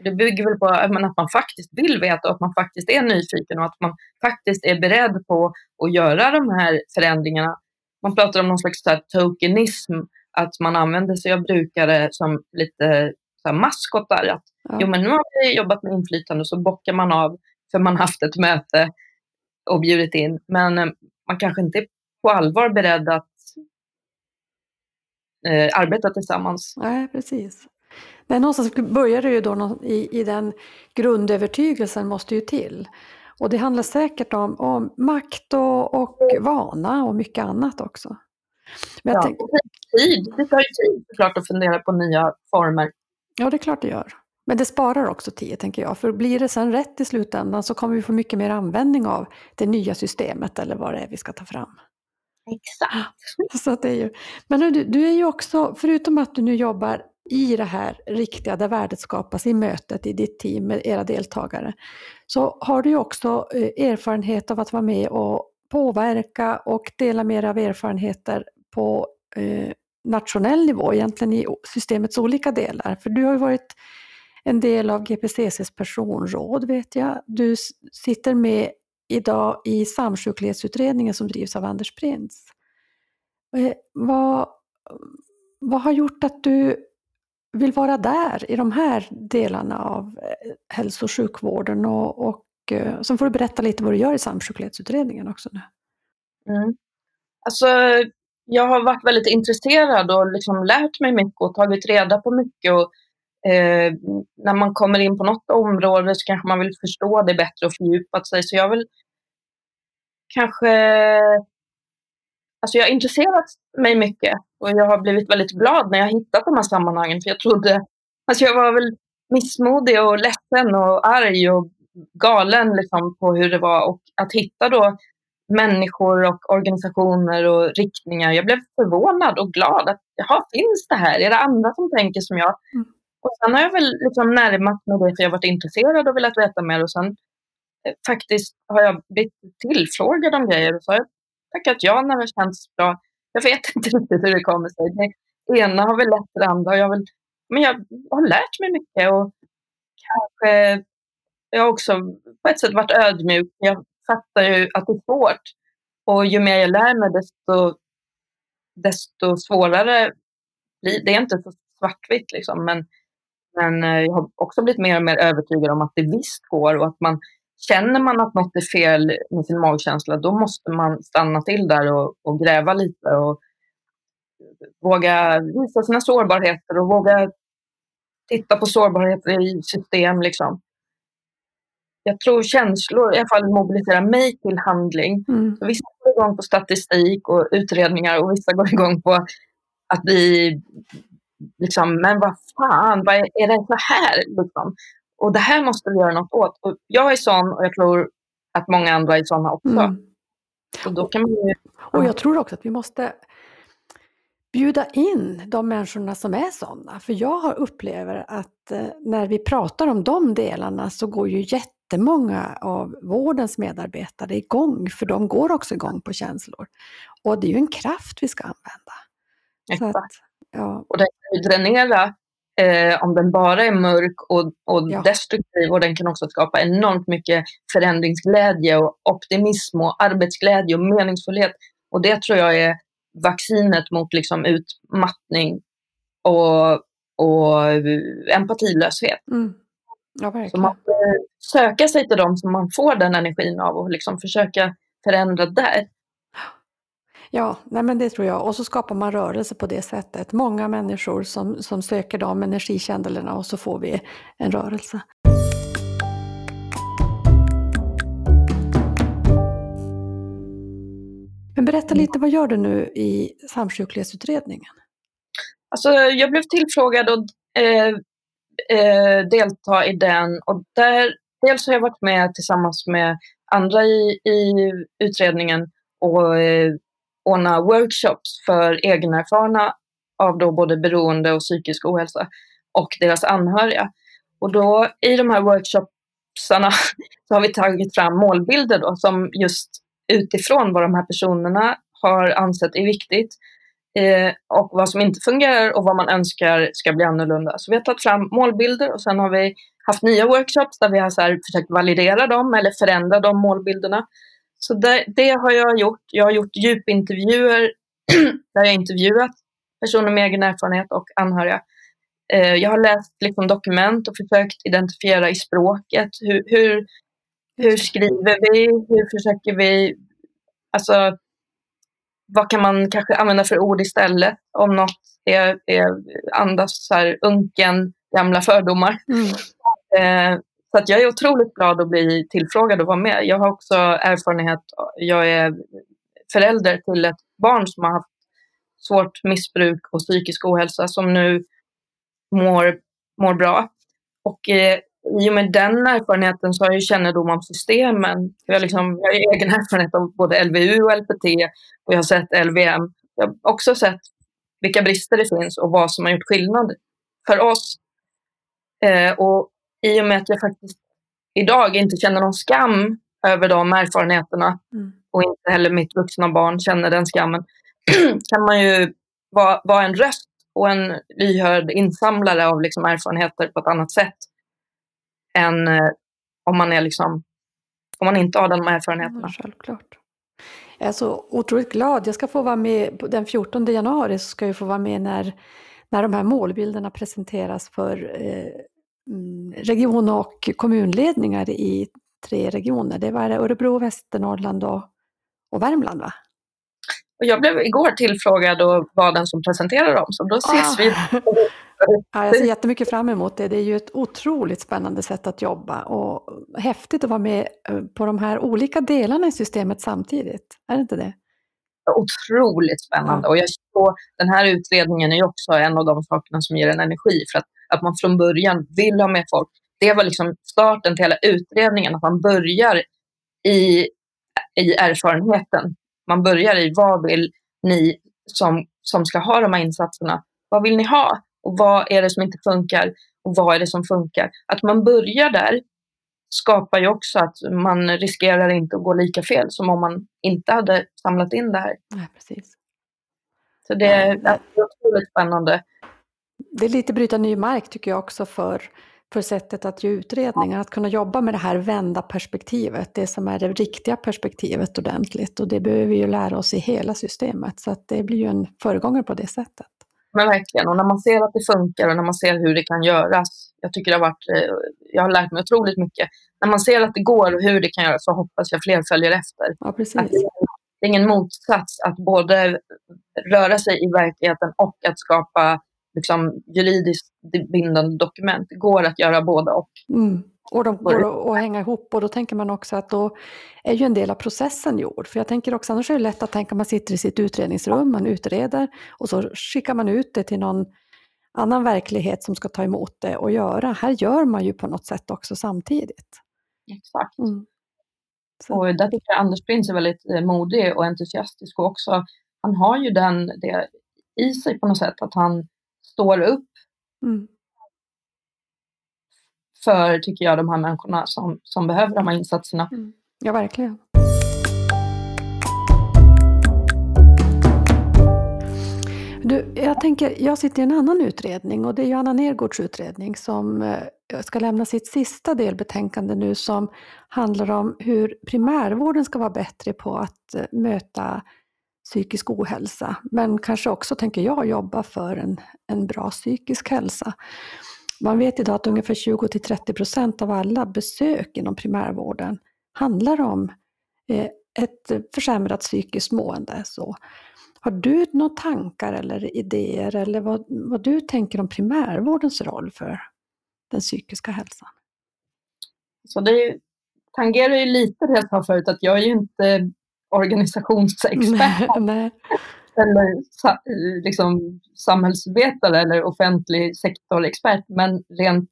Det bygger väl på att man, faktiskt vill veta och att man faktiskt är nyfiken och att man faktiskt är beredd på att göra de här förändringarna. Man pratar om någon slags så här tokenism, att man använder sig av brukare som lite så här maskottar. Att, Ja. Jo, men nu har vi jobbat med inflytande och så bockar man av för man haft ett möte och bjudit in. Men eh, man kanske inte är på allvar beredd att eh, arbeta tillsammans. Nej, precis. Men någonstans börjar det ju då i, i den grundövertygelsen måste ju till. Och det handlar säkert om, om makt och, och vana och mycket annat också. Men jag Ja, tänk, tid. Det tar ju tid såklart att fundera på nya former. ja, det är klart det gör. Men det sparar också tid, tänker jag. För blir det sen rätt i slutändan så kommer vi få mycket mer användning av det nya systemet eller vad det är vi ska ta fram. Exakt. [laughs] Så att det är ju, men du, du är ju också, förutom att du nu jobbar i det här riktiga, där värdet skapas i mötet i ditt team med era deltagare, så har du ju också eh, erfarenhet av att vara med och påverka och dela med er av erfarenheter på eh, nationell nivå, egentligen i systemets olika delar. För du har ju varit en del av GPCCs personråd vet jag. Du sitter med idag i samsjuklighetsutredningen som drivs av Anders Prins. Eh, vad, vad har gjort att du vill vara där i de här delarna av eh, hälso och sjukvården? Och, och, eh, sen får du berätta lite vad du gör i samsjuklighetsutredningen också nu. Mm. Alltså, jag har varit väldigt intresserad och liksom lärt mig mycket och tagit reda på mycket. Och, eh, när man kommer in på något område så kanske man vill förstå det bättre och fördjupa sig. Så jag vill kanske... Alltså jag har intresserat mig mycket och jag har blivit väldigt glad när jag hittat de här sammanhangen. För jag trodde... Alltså jag var väl missmodig och ledsen och arg och galen liksom på hur det var. Och att hitta då människor och organisationer och riktningar. Jag blev förvånad och glad att jaha, finns det här? Är det andra som tänker som jag? Mm. Och sen har jag väl liksom närmat mig det för jag har varit intresserad och velat veta mer och sen eh, faktiskt har jag blivit tillfrågad om grejer och så har jag tackat ja när det känns bra. Jag vet [laughs] inte riktigt hur det kommer sig. Det ena har väl lett det andra och jag, vill, men jag har lärt mig mycket och kanske jag har också på ett sätt varit ödmjuk. Jag fattar ju att det är svårt. Och ju mer jag lär mig desto, desto svårare blir det. är inte så svartvitt liksom. Men, men eh, jag har också blivit mer och mer övertygad om att det visst går och att man känner man att något är fel med sin magkänsla, då måste man stanna till där och, och gräva lite och våga visa sina sårbarheter och våga titta på sårbarheter i system. Liksom. Jag tror känslor i alla fall mobiliserar mig till handling. Mm. Vissa går igång på statistik och utredningar och vissa går igång på att vi liksom, men vad fan, vad är, är det så här? Liksom? Och det här måste vi göra något åt. Och jag är sån och jag tror att många andra är såna också. Mm. Så då kan man ju... Och jag tror också att vi måste bjuda in de människorna som är sådana. För jag har upplever att eh, när vi pratar om de delarna så går ju jättemånga av vårdens medarbetare igång, för de går också igång på känslor. Och det är ju en kraft vi ska använda. Så Exakt. att, ja, Och den kan ju dränera eh, om den bara är mörk och, och Ja. destruktiv och den kan också skapa enormt mycket förändringsglädje och optimism och arbetsglädje och meningsfullhet. Och det tror jag är vaccinet mot liksom utmattning och, och empatilöshet. mm. ja Så man söka sig till dem som man får den energin av och liksom försöka förändra där. Ja, nej men det tror jag. Och så skapar man rörelse på det sättet. Många människor som, som söker de energikällorna och så får vi en rörelse. Men berätta lite, vad gör du nu i samsjuklighetsutredningen? Alltså, jag blev tillfrågad att eh, eh, delta i den och där, dels har jag varit med tillsammans med andra i, i utredningen och eh, ordna workshops för egenerfarna av då både beroende och psykisk ohälsa och deras anhöriga. Och då i de här workshopsarna [laughs] så har vi tagit fram målbilder då, som just utifrån vad de här personerna har ansett är viktigt eh, och vad som inte fungerar och vad man önskar ska bli annorlunda. Så vi har tagit fram målbilder och sen har vi haft nya workshops där vi har så här försökt validera dem eller förändra de målbilderna. Så det, det har jag gjort. Jag har gjort djupintervjuer [clears throat] där jag intervjuat personer med egen erfarenhet och anhöriga. Eh, jag har läst liksom, dokument och försökt identifiera i språket hur, hur, hur skriver vi, hur försöker vi, alltså vad kan man kanske använda för ord istället om något är, är andas så här unken gamla fördomar. Mm. Eh, så att jag är otroligt glad att bli tillfrågad och vara med. Jag har också erfarenhet, jag är förälder till ett barn som har haft svårt missbruk och psykisk ohälsa som nu mår, mår bra. Och eh, i och med den erfarenheten så har jag kännedom om systemen. Jag har, liksom, jag har egen erfarenhet av både LVU och LPT och jag har sett LVM. Jag har också sett vilka brister det finns och vad som har gjort skillnad för oss. Eh, och i och med att jag faktiskt idag inte känner någon skam över de erfarenheterna Mm. och inte heller mitt vuxna barn känner den skammen [clears throat] kan man ju vara, vara en röst och en lyhörd insamlare av liksom erfarenheter på ett annat sätt än eh, om man är liksom om man inte har de erfarenheterna. Ja, självklart. Jag är så otroligt glad. Jag ska få vara med den 14 januari så ska jag få vara med när, när de här målbilderna presenteras för eh, region och kommunledningar i tre regioner. Det var Örebro, Västernorrland och, och Värmland va? Och jag blev igår tillfrågad och var den som presenterade dem, så då ses Ah. vi. [laughs] Ja, jag ser jättemycket fram emot det. Det är ju ett otroligt spännande sätt att jobba och häftigt att vara med eh, på de här olika delarna i systemet samtidigt. Är det inte det? Otroligt spännande. Och jag, och den här utredningen är ju också en av de sakerna som ger en energi. För att, att man från början vill ha med folk. Det var liksom starten till hela utredningen, att man börjar i, i erfarenheten. Man börjar i vad vill ni som, som ska ha de här insatserna, vad vill ni ha? Och vad är det som inte funkar? Och vad är det som funkar? Att man börjar där skapar ju också att man riskerar inte att gå lika fel som om man inte hade samlat in det här. Nej, precis. Så det är det är otroligt spännande. Det är lite bryta ny mark tycker jag också för, för sättet att göra utredningar. Att kunna jobba med det här vända perspektivet, det som är det riktiga perspektivet ordentligt. Och det behöver vi ju lära oss i hela systemet. Så att det blir ju en föregångare på det sättet. Men verkligen, och när man ser att det funkar och när man ser hur det kan göras. Jag tycker det har varit, eh, jag har lärt mig otroligt mycket. När man ser att det går och hur det kan göras så hoppas jag fler följer efter. Ja, precis. Att det är ingen motsats att både röra sig i verkligheten och att skapa liksom, juridiskt bindande dokument. Det går att göra båda och. Mm. Och de går att hänga ihop och då tänker man också att då är ju en del av processen gjord. För jag tänker också, annars är det lätt att tänka att man sitter i sitt utredningsrum, man utreder och så skickar man ut det till någon annan verklighet som ska ta emot det och göra. Här gör man ju på något sätt också samtidigt. Exakt. Mm. Och där tycker jag Anders Prins är väldigt eh, modig och entusiastisk och också, han har ju den, det i sig på något sätt, att han står upp mm för, tycker jag, de här människorna som, som behöver de här insatserna. Mm. Ja, verkligen. Du, jag, tänker, jag sitter i en annan utredning och det är Johanna Nergårds utredning som eh, ska lämna sitt sista delbetänkande nu som handlar om hur primärvården ska vara bättre på att eh, möta psykisk ohälsa. Men kanske också, tänker jag, jobba för en, en bra psykisk hälsa. Man vet idag att ungefär 20 till 30 procent av alla besök inom primärvården handlar om eh, ett försämrat psykiskt mående. Så har du några tankar eller idéer eller vad, vad du tänker om primärvårdens roll för den psykiska hälsan? Så det tangerar ju lite det jag sa förut, att jag är ju inte organisationsexpert. Nej eller liksom, samhällsvetare eller offentlig sektorexpert, men rent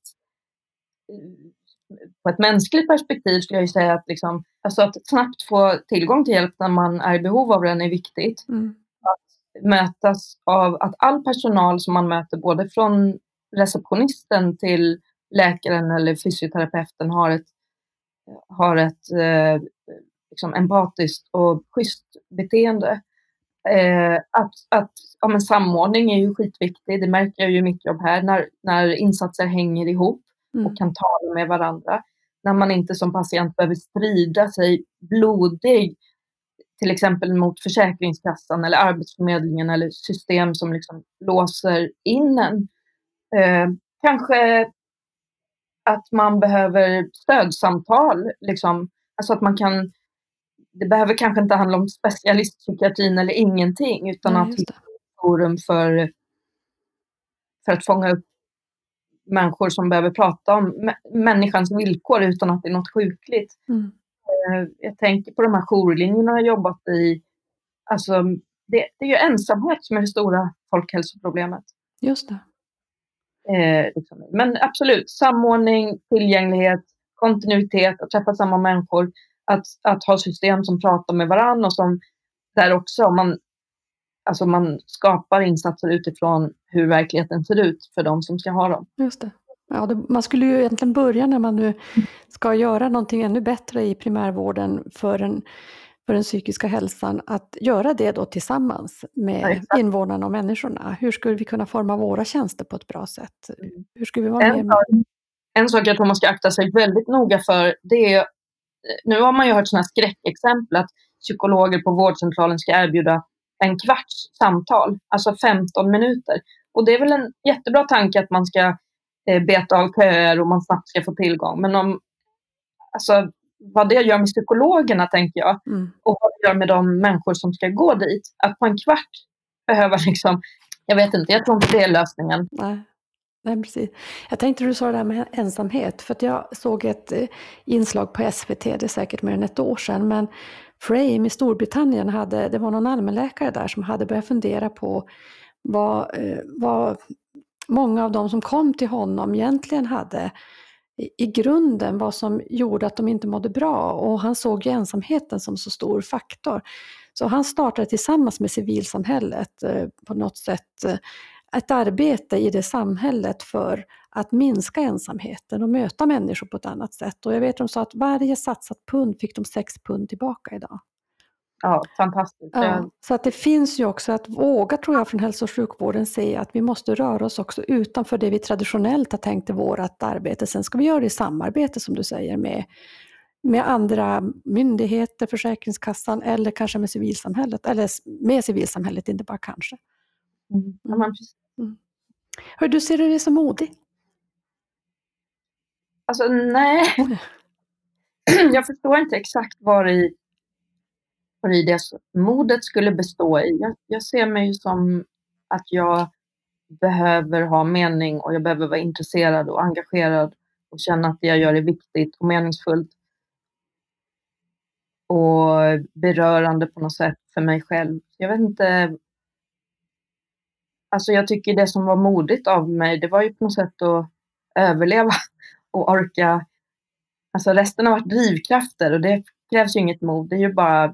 eh, på ett mänskligt perspektiv skulle jag säga att, liksom, alltså att snabbt få tillgång till hjälp när man är i behov av den är viktigt. Mm. Att mötas av att all personal som man möter, både från receptionisten till läkaren eller fysioterapeuten har ett, har ett eh, liksom empatiskt och schysst beteende. Eh, att, att ja, men samordning är ju skitviktig. Det märker jag ju i mitt jobb här när, när insatser hänger ihop mm. och kan tala med varandra. När man inte som patient behöver strida sig blodig till exempel mot Försäkringskassan eller Arbetsförmedlingen eller system som liksom låser in en. Eh, kanske att man behöver stödsamtal, liksom. alltså att man kan det behöver kanske inte handla om specialistpsykiatrin eller ingenting, utan Nej, att hitta ett forum för, för att fånga upp människor som behöver prata om människans villkor utan att det är något sjukligt. Mm. Eh, jag tänker på de här jourlinjerna jag jobbat i. Alltså, det, det är ju ensamhet som är det stora folkhälsoproblemet. Just det. Eh, liksom. Men absolut, samordning, tillgänglighet, kontinuitet, att träffa samma människor att, att ha system som pratar med varandra och som där också man, alltså man skapar insatser utifrån hur verkligheten ser ut för de som ska ha dem. Just det. Ja, det, man skulle ju egentligen börja när man nu ska göra någonting ännu bättre i primärvården för den, för den psykiska hälsan, att göra det då tillsammans med ja, invånarna och människorna. Hur skulle vi kunna forma våra tjänster på ett bra sätt? Hur skulle vi vara en, med? En sak jag tror man ska akta sig väldigt noga för, det är nu har man ju hört sådana skräckexempel att psykologer på vårdcentralen ska erbjuda en kvarts samtal, alltså 15 minuter. Och det är väl en jättebra tanke att man ska eh, beta av köer och man snabbt ska få tillgång. Men om, alltså, vad det gör med psykologerna, tänker jag, mm. och vad det gör med de människor som ska gå dit, att på en kvart behöva [laughs] liksom, jag vet inte, jag tror inte det är lösningen. Nej. Nej, precis. Jag tänkte du sa det där med ensamhet, för att jag såg ett eh, inslag på SVT, det är säkert mer än ett år sedan, men Frame i Storbritannien hade, det var någon allmänläkare där som hade börjat fundera på vad, eh, vad många av de som kom till honom egentligen hade i grunden vad som gjorde att de inte mådde bra och han såg ju ensamheten som så stor faktor. Så han startade tillsammans med civilsamhället eh, på något sätt ett arbete i det samhället för att minska ensamheten och möta människor på ett annat sätt. Och jag vet att de sa att varje satsat pund fick de sex pund tillbaka idag. Ja, fantastiskt. Ja, så att det finns ju också att våga, tror jag, från hälso och sjukvården säga att vi måste röra oss också utanför det vi traditionellt har tänkt är vårt arbete. Sen ska vi göra det i samarbete, som du säger, med, med andra myndigheter, Försäkringskassan eller kanske med civilsamhället, eller med civilsamhället, inte bara kanske. Mm. Ja, men precis. Hur du ser du dig som modig? Alltså nej. [clears throat] Jag förstår inte exakt var i, var i det modet skulle bestå i. Jag, jag ser mig ju som att jag behöver ha mening och jag behöver vara intresserad och engagerad och känna att det jag gör är viktigt och meningsfullt. Och berörande på något sätt för mig själv. Jag vet inte. Alltså jag tycker det som var modigt av mig, det var ju på något sätt att överleva och orka. Alltså resten har varit drivkrafter och det krävs ju inget mod. Det är ju bara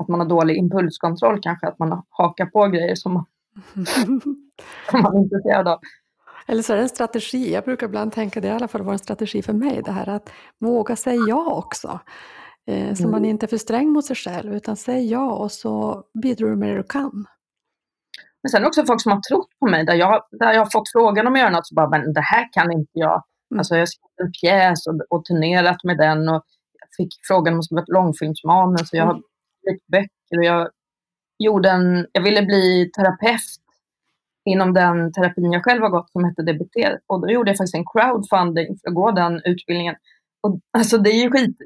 att man har dålig impulskontroll kanske, att man hakar på grejer som man, [laughs] som man är intresserad av. Eller så är det en strategi. Jag brukar ibland tänka det i alla fall vara en strategi för mig, det här att våga säga ja också. Eh, så Mm. man inte är för sträng mot sig själv, utan säg ja och så bidrar du med det du kan. Men sen också folk som har trott på mig, där jag, där jag har fått frågan om att göra något, så bara, men det här kan inte jag. Mm. Alltså jag har skrivit en pjäs och, och turnerat med den och jag fick frågan om att skriva ett långfilmsmanus och jag har Mm. skrivit böcker och jag gjorde en, jag ville bli terapeut inom den terapin jag själv har gått som hette DBT och då gjorde jag faktiskt en crowdfunding för att gå den utbildningen. Och, alltså det är ju skit,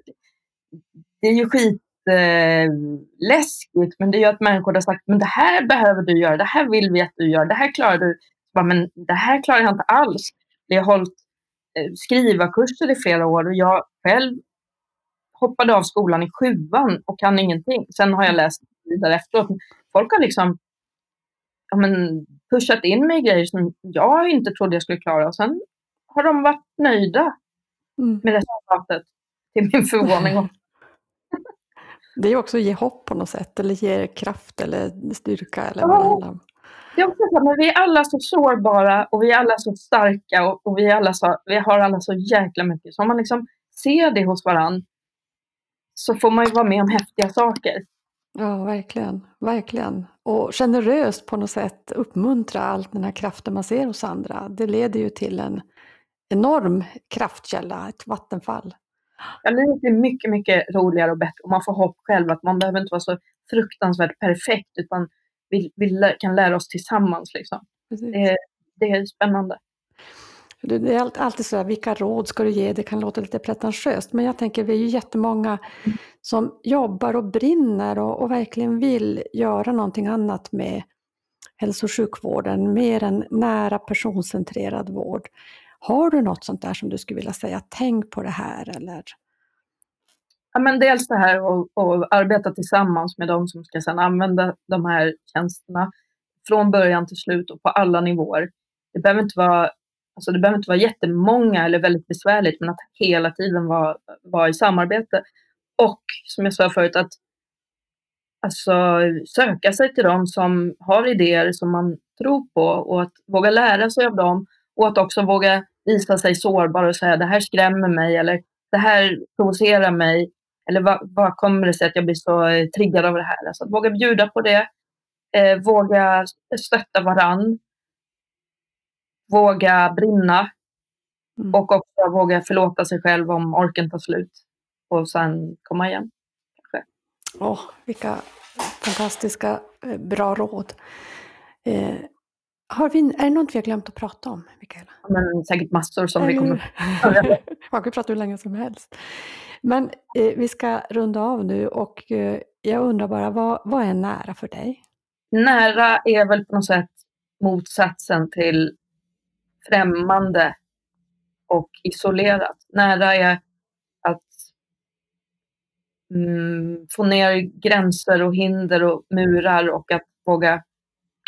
det är ju skit eh, läskigt, men det är ju att människor har sagt men det här behöver du göra, det här vill vi att du gör, det här klarar du. Bara, men det här klarar jag inte alls. Jag har hållit eh, skrivarkurser i flera år och jag själv hoppade av skolan i sjuan och kan ingenting. Sen har jag läst vidare efteråt. Folk har liksom ja, men, pushat in mig i grejer som jag inte trodde jag skulle klara och sen har de varit nöjda Mm. med resultatet till min förvåning. [laughs] Det är ju också att ge hopp på något sätt, eller ge kraft eller styrka eller vad det handlar om. Så, här, men vi är alla så sårbara och vi är alla så starka och, och vi, är alla så, vi har alla så jäkla mycket. Så om man liksom ser det hos varann så får man ju vara med om häftiga saker. Ja, verkligen. Verkligen. Och generöst på något sätt uppmuntra all den här kraften man ser hos andra. Det leder ju till en enorm kraftkälla, ett vattenfall. Ja, livet är mycket, mycket roligare och bättre och man får hopp själv att man behöver inte vara så fruktansvärt perfekt utan vi, vi kan lära oss tillsammans. Liksom. Det, det är spännande. Det är allt- alltid så här, vilka råd ska du ge? Det kan låta lite pretentiöst, men jag tänker vi är ju jättemånga som jobbar och brinner och, och verkligen vill göra någonting annat med hälso och sjukvården, mer än nära personcentrerad vård. Har du något sånt där som du skulle vilja säga, tänk på det här eller? Ja, men dels det här att arbeta tillsammans med de som ska sedan använda de här tjänsterna från början till slut och på alla nivåer. Det behöver inte vara, alltså det behöver inte vara jättemånga eller väldigt besvärligt, men att hela tiden vara, vara i samarbete. Och som jag sa förut, att alltså, söka sig till de som har idéer som man tror på och att våga lära sig av dem och att också våga visa sig sårbar och säga det här skrämmer mig eller det här provocerar mig eller vad, vad kommer det sig att jag blir så eh, triggad av det här? Alltså att våga bjuda på det, eh, våga stötta varann, våga brinna Mm. och också våga förlåta sig själv om orken tar slut och sen komma igen. Åh, vilka fantastiska eh, bra råd. Eh, har vi, är det något vi har glömt att prata om, Mikaela? Men säkert massor som vi Eller kommer... hur? [laughs] Man kan prata hur länge som helst. Men eh, vi ska runda av nu och eh, jag undrar bara, vad, vad är nära för dig? Nära är väl på något sätt motsatsen till främmande och isolerat. Nära är att mm, få ner gränser och hinder och murar och att våga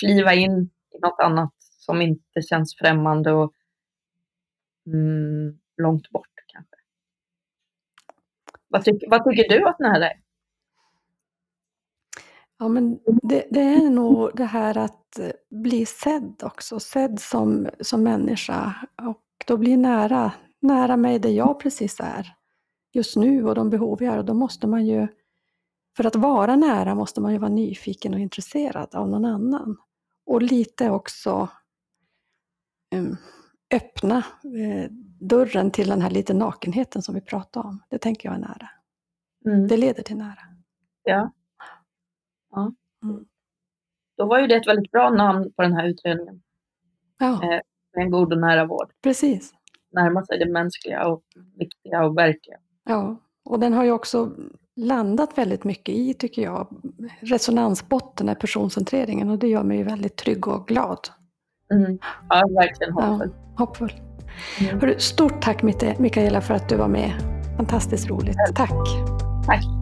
kliva in något annat som inte känns främmande och mm, långt bort kanske. Vad, tyck, vad tycker du att nära är? Ja, men det, det är nog det här att eh, bli sedd också, sedd som, som människa och då bli nära, nära mig där jag precis är just nu och de behov jag har. Och då måste man ju, för att vara nära måste man ju vara nyfiken och intresserad av någon annan. Och lite också em, öppna eh, dörren till den här lite nakenheten som vi pratade om. Det tänker jag är nära. Mm. Det leder till nära. Ja. ja. Mm. då var ju det ett väldigt bra namn på den här utredningen. Ja, Eh. En god och nära vård. precis. Närma sig det mänskliga och viktiga och verkliga. Ja, och den har ju också landat väldigt mycket i, tycker jag, resonansbotten är personcentreringen och det gör mig väldigt trygg och glad. Mm. Ja, verkligen Ja, hoppfull. hoppfull. Mm. Hörru, stort tack Mikaela för att du var med. Fantastiskt roligt. Tack! Tack.